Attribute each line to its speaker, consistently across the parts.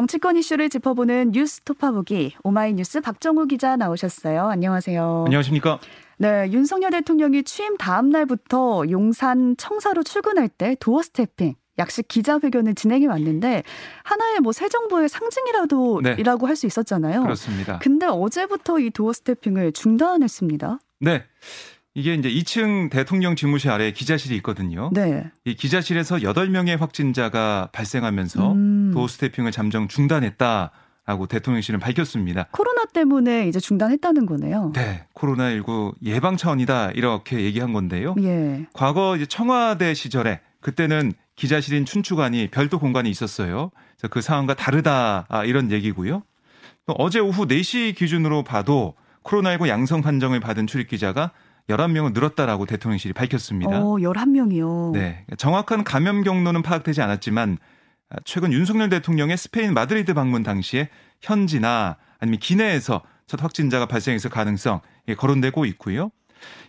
Speaker 1: 정치권 이슈를 짚어보는 뉴스 톺아보기 오마이뉴스 박정우 기자 나오셨어요. 안녕하세요.
Speaker 2: 안녕하십니까?
Speaker 1: 네, 윤석열 대통령이 취임 다음 날부터 용산 청사로 출근할 때 doorstepping 약식 기자회견을 진행해 왔는데 하나의 뭐 새 정부의 상징이라도 네. 이라고 할 수 있었잖아요.
Speaker 2: 그렇습니다.
Speaker 1: 근데 어제부터 이 doorstepping을 중단했습니다.
Speaker 2: 네. 이게 이제 2층 대통령 집무실 아래 기자실이 있거든요. 네. 이 기자실에서 8명의 확진자가 발생하면서 음. doorstepping을 잠정 중단했다. 라고 대통령실은 밝혔습니다.
Speaker 1: 코로나 때문에 이제 중단했다는 거네요.
Speaker 2: 네. 코로나19 예방 차원이다. 이렇게 얘기한 건데요. 예. 과거 이제 청와대 시절에 그때는 기자실인 춘추관이 별도 공간이 있었어요. 그래서 그 상황과 다르다. 아, 이런 얘기고요. 또 어제 오후 4시 기준으로 봐도 코로나19 양성 판정을 받은 출입 기자가 11명은 늘었다라고 대통령실이 밝혔습니다.
Speaker 1: 어, 11명이요.
Speaker 2: 네. 정확한 감염 경로는 파악되지 않았지만 최근 윤석열 대통령의 스페인 마드리드 방문 당시에 현지나 아니면 기내에서 첫 확진자가 발생했을 가능성 거론되고 있고요.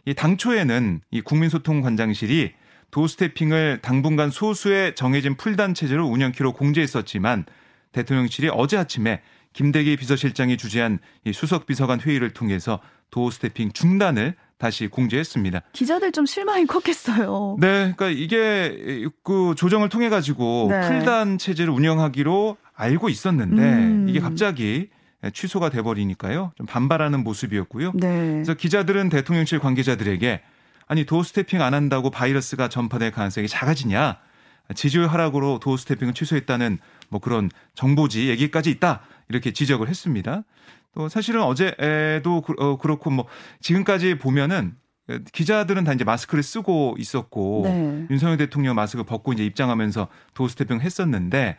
Speaker 2: 이 당초에는 이 국민소통관장실이 doorstepping을 당분간 소수의 정해진 pool단 체제로 운영키로 공지했었지만 대통령실이 어제 아침에 김대기 비서실장이 주재한 이 수석 비서관 회의를 통해서 doorstepping 중단을 다시 공지했습니다.
Speaker 1: 기자들 좀 실망이 컸겠어요.
Speaker 2: 네, 그러니까 이게 그 조정을 통해 가지고 네. 풀단 체제를 운영하기로 알고 있었는데 음. 이게 갑자기 취소가 돼버리니까요. 좀 반발하는 모습이었고요. 네. 그래서 기자들은 대통령실 관계자들에게 아니 도어 스태핑 안 한다고 바이러스가 전파될 가능성이 작아지냐? 지지율 하락으로 도어 스태핑을 취소했다는 뭐 그런 정보지 얘기까지 있다 이렇게 지적을 했습니다. 또 사실은 어제도 어, 그렇고 뭐 지금까지 보면은 기자들은 다 이제 마스크를 쓰고 있었고 네. 윤석열 대통령 마스크 벗고 이제 입장하면서 도스태핑 했었는데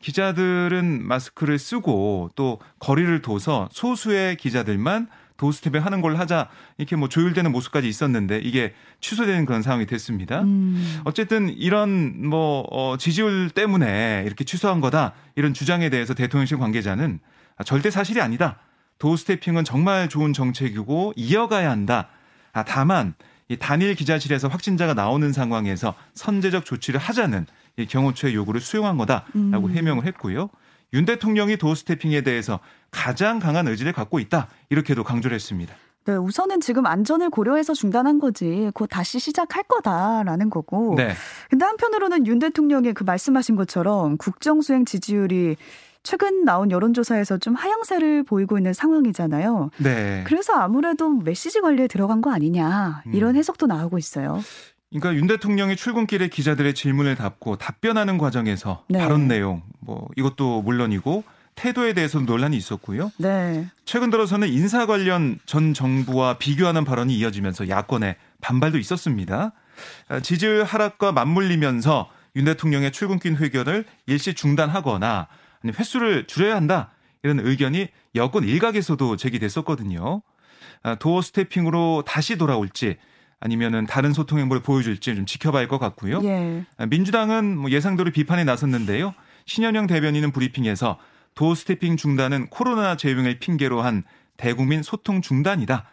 Speaker 2: 기자들은 마스크를 쓰고 또 거리를 둬서 소수의 기자들만 도스태핑 하는 걸 하자 이렇게 뭐 조율되는 모습까지 있었는데 이게 취소되는 그런 상황이 됐습니다. 음. 어쨌든 이런 뭐 어, 지지율 때문에 이렇게 취소한 거다 이런 주장에 대해서 대통령실 관계자는 절대 사실이 아니다. 도스태핑은 정말 좋은 정책이고 이어가야 한다. 아, 다만 이 단일 기자실에서 확진자가 나오는 상황에서 선제적 조치를 하자는 이 경호처의 요구를 수용한 거다라고 음. 해명을 했고요. 윤 대통령이 도스태핑에 대해서 가장 강한 의지를 갖고 있다. 이렇게도 강조를 했습니다.
Speaker 1: 네, 우선은 지금 안전을 고려해서 중단한 거지. 곧 다시 시작할 거다라는 거고. 네. 근데 한편으로는 윤 대통령의 그 말씀하신 것처럼 국정 수행 지지율이 최근 나온 여론조사에서 좀 하향세를 보이고 있는 상황이잖아요. 네. 그래서 아무래도 메시지 관리에 들어간 거 아니냐 이런 음. 해석도 나오고 있어요.
Speaker 2: 그러니까 윤 대통령이 출근길에 기자들의 질문을 답고 답변하는 과정에서 네. 발언 내용 뭐 이것도 물론이고 태도에 대해서도 논란이 있었고요. 네. 최근 들어서는 인사 관련 전 정부와 비교하는 발언이 이어지면서 야권의 반발도 있었습니다. 아, 지지율 하락과 맞물리면서 윤 대통령의 출근길 회견을 일시 중단하거나 아니 횟수를 줄여야 한다 이런 의견이 여권 일각에서도 제기됐었거든요. 아, 도어 스태핑으로 다시 돌아올지 아니면은 다른 소통 행보를 보여줄지 좀 지켜봐야 할 것 같고요. 예. 아, 민주당은 뭐 예상대로 비판에 나섰는데요. 신현영 대변인은 브리핑에서 도어 스태핑 중단은 코로나 재유행을 핑계로 한 대국민 소통 중단이다.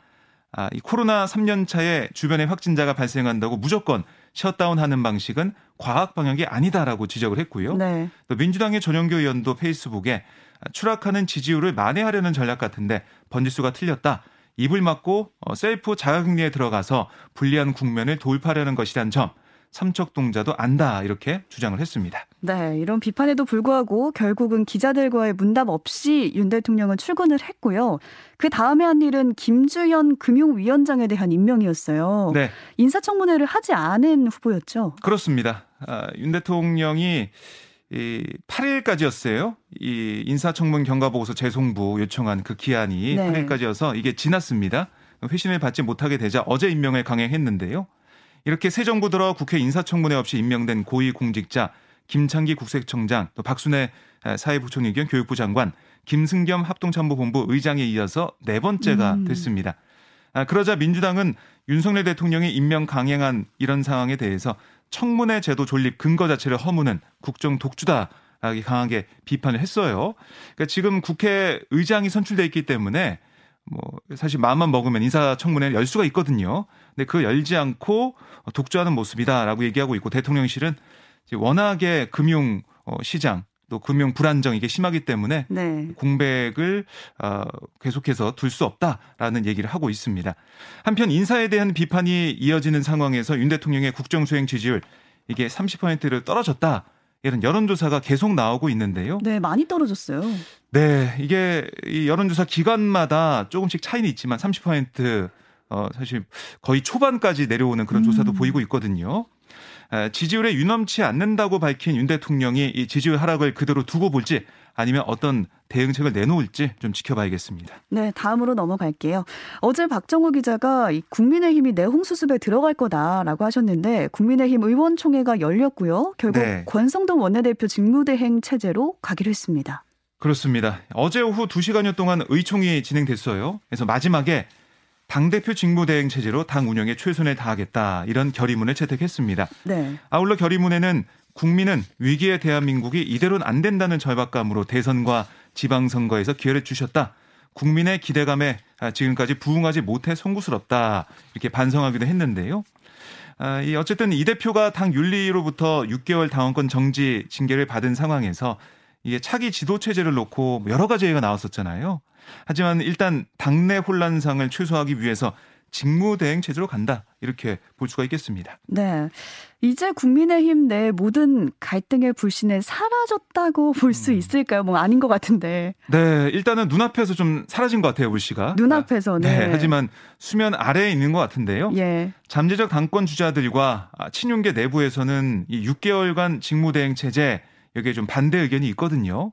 Speaker 2: 아, 이 코로나 3년 차에 주변에 확진자가 발생한다고 무조건 셧다운하는 방식은 과학 방향이 아니다라고 지적을 했고요. 네. 또 민주당의 전용교 의원도 페이스북에 추락하는 지지율을 만회하려는 전략 같은데 번지수가 틀렸다. 입을 막고 어, 셀프 자가격리에 들어가서 불리한 국면을 돌파하려는 것이란 점 삼척동자도 안다 이렇게 주장을 했습니다.
Speaker 1: 네, 이런 비판에도 불구하고 결국은 기자들과의 문답 없이 윤 대통령은 출근을 했고요. 그 다음에 한 일은 김주현 금융위원장에 대한 임명이었어요. 네. 인사청문회를 하지 않은 후보였죠.
Speaker 2: 그렇습니다. 아, 윤 대통령이 이 8일까지였어요. 이 인사청문 경과보고서 재송부 요청한 그 기한이 네. 8일까지여서 이게 지났습니다. 회신을 받지 못하게 되자 어제 임명을 강행했는데요. 이렇게 새 정부 들어 국회 인사청문회 없이 임명된 고위공직자 김창기 국세청장 또 박순애 사회부총리 겸 교육부 장관 김승겸 합동참모본부 의장에 이어서 네 번째가 음. 됐습니다. 아, 그러자 민주당은 윤석열 대통령이 임명 강행한 이런 상황에 대해서 청문회 제도 존립 근거 자체를 허무는 국정 독주다. 강하게 비판을 했어요. 그러니까 지금 국회 의장이 선출돼 있기 때문에 뭐 사실 마음만 먹으면 인사청문회를 열 수가 있거든요. 근데 그 열지 않고 독주하는 모습이다라고 얘기하고 있고 대통령실은 워낙에 금융 어, 시장 또 금융 불안정 이게 심하기 때문에 네. 공백을 어, 계속해서 둘 수 없다라는 얘기를 하고 있습니다. 한편 인사에 대한 비판이 이어지는 상황에서 윤 대통령의 국정 수행 지지율 이게 30%를 떨어졌다. 이런 여론조사가 계속 나오고 있는데요.
Speaker 1: 네, 많이 떨어졌어요.
Speaker 2: 네, 이게 이 여론조사 기관마다 조금씩 차이는 있지만 30% 어, 사실 거의 초반까지 내려오는 그런 조사도 음. 보이고 있거든요. 지지율에 유넘치 않는다고 밝힌 윤 대통령이 이 지지율 하락을 그대로 두고 볼지 아니면 어떤 대응책을 내놓을지 좀 지켜봐야겠습니다.
Speaker 1: 네, 다음으로 넘어갈게요. 어제 박정우 기자가 국민의힘이 내홍 수습에 들어갈 거다라고 하셨는데 국민의힘 의원총회가 열렸고요. 결국 네. 권성동 원내대표 직무대행 체제로 가기로 했습니다.
Speaker 2: 그렇습니다. 어제 오후 2시간여 동안 의총이 진행됐어요. 그래서 마지막에 당대표 직무대행 체제로 당 운영에 최선을 다하겠다 이런 결의문을 채택했습니다. 네. 아울러 결의문에는 국민은 위기의 대한민국이 이대로는 안 된다는 절박감으로 대선과 지방선거에서 기회를 주셨다. 국민의 기대감에 지금까지 부응하지 못해 송구스럽다. 이렇게 반성하기도 했는데요. 아, 이 어쨌든 이 대표가 당 윤리로부터 6개월 당원권 정지 징계를 받은 상황에서 이게 차기 지도 체제를 놓고 여러 가지 얘기가 나왔었잖아요. 하지만 일단 당내 혼란상을 최소화하기 위해서 직무 대행 체제로 간다 이렇게 볼 수가 있겠습니다.
Speaker 1: 네, 이제 국민의힘 내 모든 갈등의 불신은 사라졌다고 볼수 음. 있을까요? 뭐 아닌 것 같은데.
Speaker 2: 네, 일단은 눈앞에서 좀 사라진 것 같아요, 불씨가.
Speaker 1: 눈앞에서. 네. 네.
Speaker 2: 하지만 수면 아래에 있는 것 같은데요. 예. 잠재적 당권 주자들과 친윤계 내부에서는 이 6개월간 직무 대행 체제 여기에 좀 반대 의견이 있거든요.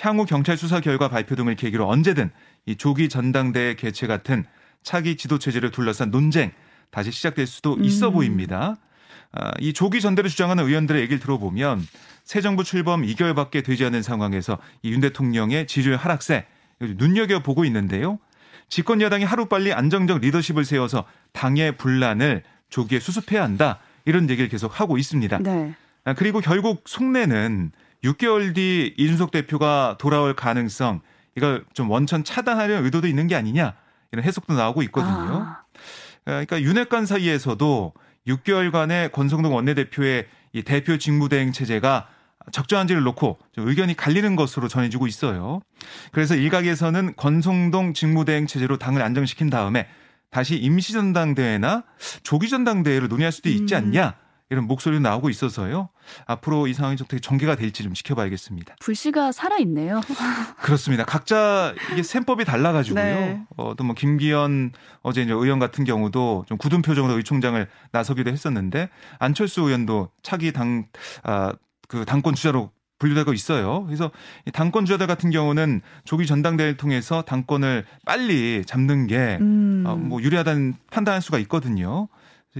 Speaker 2: 향후 경찰 수사 결과 발표 등을 계기로 언제든 이 조기 전당대회 개최 같은 차기 지도 체제를 둘러싼 논쟁 다시 시작될 수도 있어 음. 보입니다. 아, 이 조기 전대를 주장하는 의원들의 얘기를 들어보면 새 정부 출범 2개월밖에 되지 않은 상황에서 이 윤 대통령의 지지율 하락세 눈여겨 보고 있는데요. 집권 여당이 하루빨리 안정적 리더십을 세워서 당의 분란을 조기에 수습해야 한다. 이런 얘기를 계속 하고 있습니다. 네. 아, 그리고 결국 속내는 6개월 뒤 이준석 대표가 돌아올 가능성 이걸 좀 원천 차단하려는 의도도 있는 게 아니냐 이런 해석도 나오고 있거든요. 아. 그러니까 윤핵관 사이에서도 6개월간의 권성동 원내대표의 이 대표 직무대행 체제가 적절한지를 놓고 좀 의견이 갈리는 것으로 전해지고 있어요. 그래서 일각에서는 권성동 직무대행 체제로 당을 안정시킨 다음에 다시 임시전당대회나 조기전당대회를 논의할 수도 있지 음. 않냐. 이런 목소리도 나오고 있어서요. 앞으로 이 상황이 어떻게 전개가 될지 좀 지켜봐야겠습니다.
Speaker 1: 불씨가 살아있네요.
Speaker 2: 그렇습니다. 각자 이게 셈법이 달라가지고요. 네. 어, 또뭐 김기현 어제 이제 의원 같은 경우도 좀 굳은 표정으로 의총장을 나서기도 했었는데 안철수 의원도 차기 당, 아, 그 당권 주자로 분류되고 있어요. 그래서 당권 주자들 같은 경우는 조기 전당대회를 통해서 당권을 빨리 잡는 게뭐 음. 어, 뭐 유리하다는 판단할 수가 있거든요.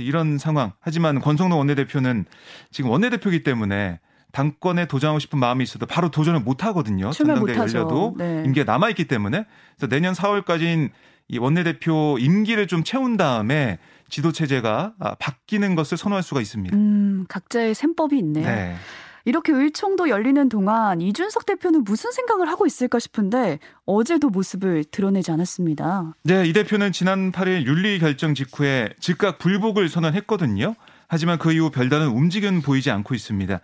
Speaker 2: 이런 상황. 하지만 권성동 원내대표는 지금 원내대표이기 때문에 당권에 도전하고 싶은 마음이 있어도 바로 도전을 못 하거든요. 전당대 열려도 네. 임기가 남아 있기 때문에 그래서 내년 4월까지인 이 원내대표 임기를 좀 채운 다음에 지도 체제가 아, 바뀌는 것을 선호할 수가 있습니다.
Speaker 1: 음, 각자의 셈법이 있네요. 네. 이렇게 의총도 열리는 동안 이준석 대표는 무슨 생각을 하고 있을까 싶은데 어제도 모습을 드러내지 않았습니다.
Speaker 2: 네, 이 대표는 지난 8일 윤리 결정 직후에 즉각 불복을 선언했거든요. 하지만 그 이후 별다른 움직임은 보이지 않고 있습니다.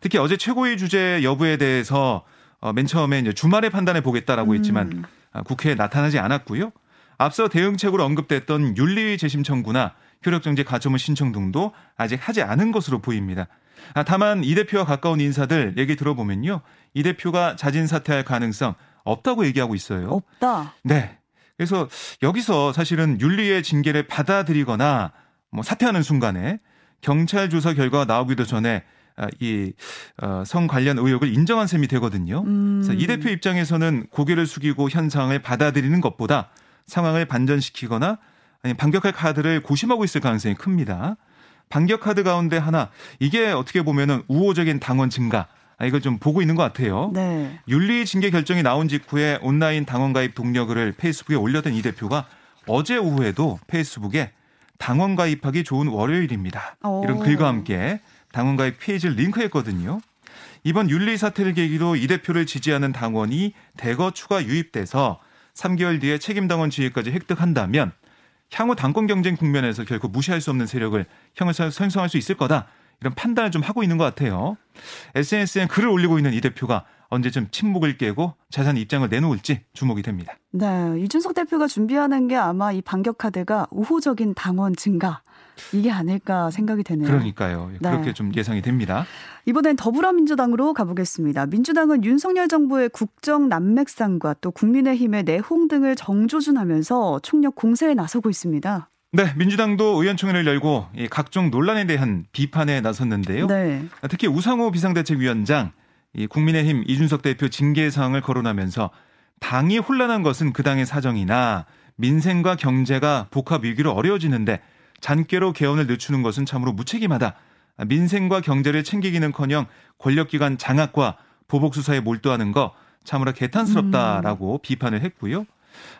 Speaker 2: 특히 어제 최고위 주제 여부에 대해서 어, 맨 처음에 주말에 판단해 보겠다라고 음. 했지만 아, 국회에 나타나지 않았고요. 앞서 대응책으로 언급됐던 윤리 재심 청구나 효력정지 가처분 신청 등도 아직 하지 않은 것으로 보입니다. 아, 다만 이 대표와 가까운 인사들 얘기 들어보면요. 이 대표가 자진 사퇴할 가능성 없다고 얘기하고 있어요.
Speaker 1: 없다.
Speaker 2: 네. 그래서 여기서 사실은 윤리의 징계를 받아들이거나 뭐 사퇴하는 순간에 경찰 조사 결과가 나오기도 전에 아, 이성 어, 관련 의혹을 인정한 셈이 되거든요. 음. 그래서 이 대표 입장에서는 고개를 숙이고 현상을 받아들이는 것보다 상황을 반전시키거나 아니 반격할 카드를 고심하고 있을 가능성이 큽니다. 반격 카드 가운데 하나 이게 어떻게 보면은 우호적인 당원 증가 아, 이걸 좀 보고 있는 것 같아요. 네. 윤리 징계 결정이 나온 직후에 온라인 당원 가입 동력을 페이스북에 올렸던 이 대표가 어제 오후에도 페이스북에 당원 가입하기 좋은 월요일입니다. 오. 이런 글과 함께 당원 가입 페이지를 링크했거든요. 이번 윤리 사태를 계기로 이 대표를 지지하는 당원이 대거 추가 유입돼서 3개월 뒤에 책임 당원 지위까지 획득한다면 향후 당권 경쟁 국면에서 결코 무시할 수 없는 세력을 형을 생성할 수 있을 거다. 이런 판단을 좀 하고 있는 것 같아요. SNS에 글을 올리고 있는 이 대표가 언제쯤 침묵을 깨고 재산 입장을 내놓을지 주목이 됩니다.
Speaker 1: 네, 이준석 대표가 준비하는 게 아마 이 반격 카드가 우호적인 당원 증가 이게 아닐까 생각이 되네요.
Speaker 2: 그러니까요. 네. 그렇게 좀 예상이 됩니다.
Speaker 1: 이번엔 더불어민주당으로 가보겠습니다. 민주당은 윤석열 정부의 국정 난맥상과 또 국민의힘의 내홍 등을 정조준하면서 총력 공세에 나서고 있습니다.
Speaker 2: 네, 민주당도 의원총회를 열고 각종 논란에 대한 비판에 나섰는데요. 네. 특히 우상호 비상대책위원장, 국민의힘 이준석 대표 징계 사항을 거론하면서 당이 혼란한 것은 그 당의 사정이나 민생과 경제가 복합 위기로 어려워지는데 잔꾀로 개헌을 늦추는 것은 참으로 무책임하다. 민생과 경제를 챙기기는커녕 권력기관 장악과 보복 수사에 몰두하는 거 참으로 개탄스럽다라고 음. 비판을 했고요.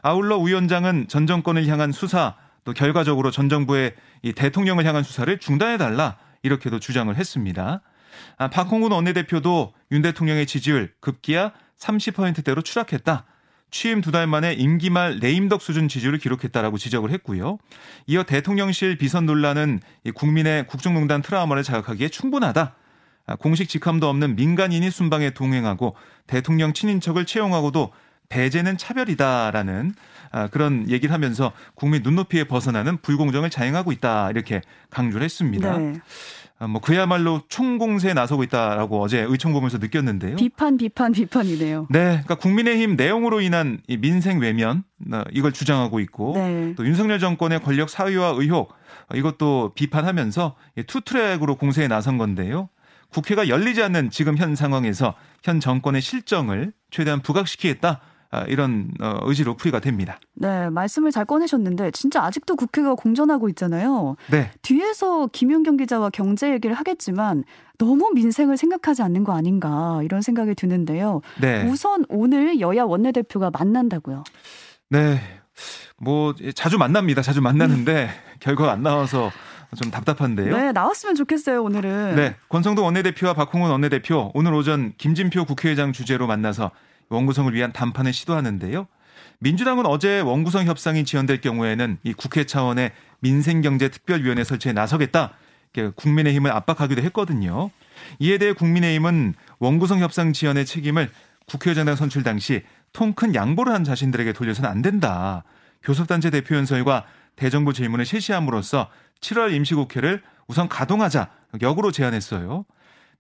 Speaker 2: 아울러 위원장은 전 정권을 향한 수사 또 결과적으로 전 정부의 이 대통령을 향한 수사를 중단해 달라 이렇게도 주장을 했습니다. 아, 박홍근 원내대표도 윤 대통령의 지지율 급기야 30%대로 추락했다. 취임 두 달 만에 임기 말 레임덕 수준 지지율을 기록했다라고 지적을 했고요. 이어 대통령실 비선 논란은 국민의 국정농단 트라우마를 자극하기에 충분하다. 아, 공식 직함도 없는 민간인이 순방에 동행하고 대통령 친인척을 채용하고도 배제는 차별이다라는 아, 그런 얘기를 하면서 국민 눈높이에 벗어나는 불공정을 자행하고 있다 이렇게 강조를 했습니다. 네. 아, 뭐 그야말로 총공세에 나서고 있다라고 어제 의총 보면서 느꼈는데요.
Speaker 1: 비판 비판 비판이네요.
Speaker 2: 네, 그러니까 국민의힘 내용으로 인한 이 민생 외면 어, 이걸 주장하고 있고 네. 또 윤석열 정권의 권력 사위와 의혹 이것도 비판하면서 투트랙으로 공세에 나선 건데요. 국회가 열리지 않는 지금 현 상황에서 현 정권의 실정을 최대한 부각시키겠다. 아, 이런 어, 의지로 풀이가 됩니다.
Speaker 1: 네, 말씀을 잘 꺼내셨는데 진짜 아직도 국회가 공전하고 있잖아요. 네. 뒤에서 김윤경 기자와 경제 얘기를 하겠지만 너무 민생을 생각하지 않는 거 아닌가 이런 생각이 드는데요. 네. 우선 오늘 여야 원내대표가 만난다고요.
Speaker 2: 네. 뭐 자주 만납니다. 자주 만나는데 결과가 안 나와서 좀 답답한데요.
Speaker 1: 네, 나왔으면 좋겠어요, 오늘은.
Speaker 2: 네. 권성동 원내대표와 박홍원 원내대표 오늘 오전 김진표 국회의장 주재로 만나서 원구성을 위한 담판을 시도하는데요. 민주당은 어제 원구성 협상이 지연될 경우에는 이 국회 차원의 민생경제특별위원회 설치에 나서겠다. 국민의힘을 압박하기도 했거든요. 이에 대해 국민의힘은 원구성 협상 지연의 책임을 국회의장당 선출 당시 통 큰 양보를 한 자신들에게 돌려서는 안 된다. 교섭단체 대표 연설과 대정부 질문을 실시함으로써 7월 임시국회를 우선 가동하자 역으로 제안했어요.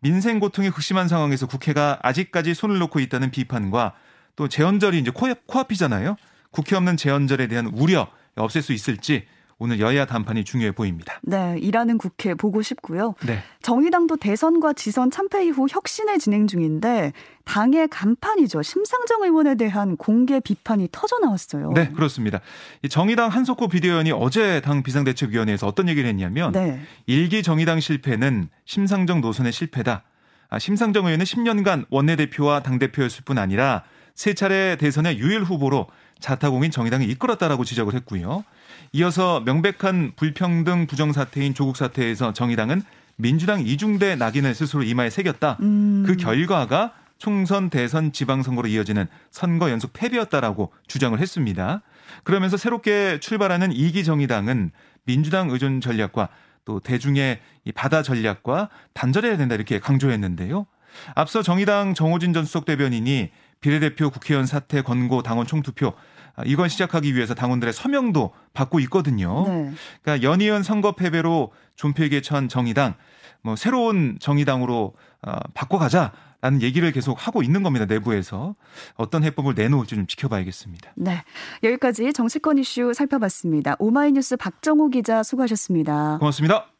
Speaker 2: 민생 고통이 극심한 상황에서 국회가 아직까지 손을 놓고 있다는 비판과 또 재헌절이 이제 코앞이잖아요. 국회 없는 재헌절에 대한 우려 없앨 수 있을지 오늘 여야 단판이 중요해 보입니다.
Speaker 1: 네, 일하는 국회 보고 싶고요. 네. 정의당도 대선과 지선 참패 이후 혁신을 진행 중인데 당의 간판이죠. 심상정 의원에 대한 공개 비판이 터져 나왔어요.
Speaker 2: 네, 그렇습니다. 정의당 한석호 비대위원이 어제 당 비상대책위원회에서 어떤 얘기를 했냐면 네. 일기 정의당 실패는 심상정 노선의 실패다. 아, 심상정 의원은 10년간 원내대표와 당대표였을 뿐 아니라 세 차례 대선의 유일 후보로 자타공인 정의당이 이끌었다라고 지적을 했고요. 이어서 명백한 불평등 부정 사태인 조국 사태에서 정의당은 민주당 이중대 낙인을 스스로 이마에 새겼다. 음. 그 결과가 총선, 대선, 지방선거로 이어지는 선거 연속 패배였다라고 주장을 했습니다. 그러면서 새롭게 출발하는 이기 정의당은 민주당 의존 전략과 또 대중의 이 바다 전략과 단절해야 된다 이렇게 강조했는데요. 앞서 정의당 정호진 전 수석 대변인이 비례대표 국회의원 사퇴 권고 당원 총투표 아, 이건 시작하기 위해서 당원들의 서명도 받고 있거든요. 네. 그러니까 연이은 선거 패배로 존폐기에 처한 정의당 뭐 새로운 정의당으로 어, 바꿔가자. 라는 얘기를 계속 하고 있는 겁니다. 내부에서 어떤 해법을 내놓을지 좀 지켜봐야겠습니다.
Speaker 1: 네, 여기까지 정치권 이슈 살펴봤습니다. 오마이뉴스 박정호 기자 수고하셨습니다.
Speaker 2: 고맙습니다.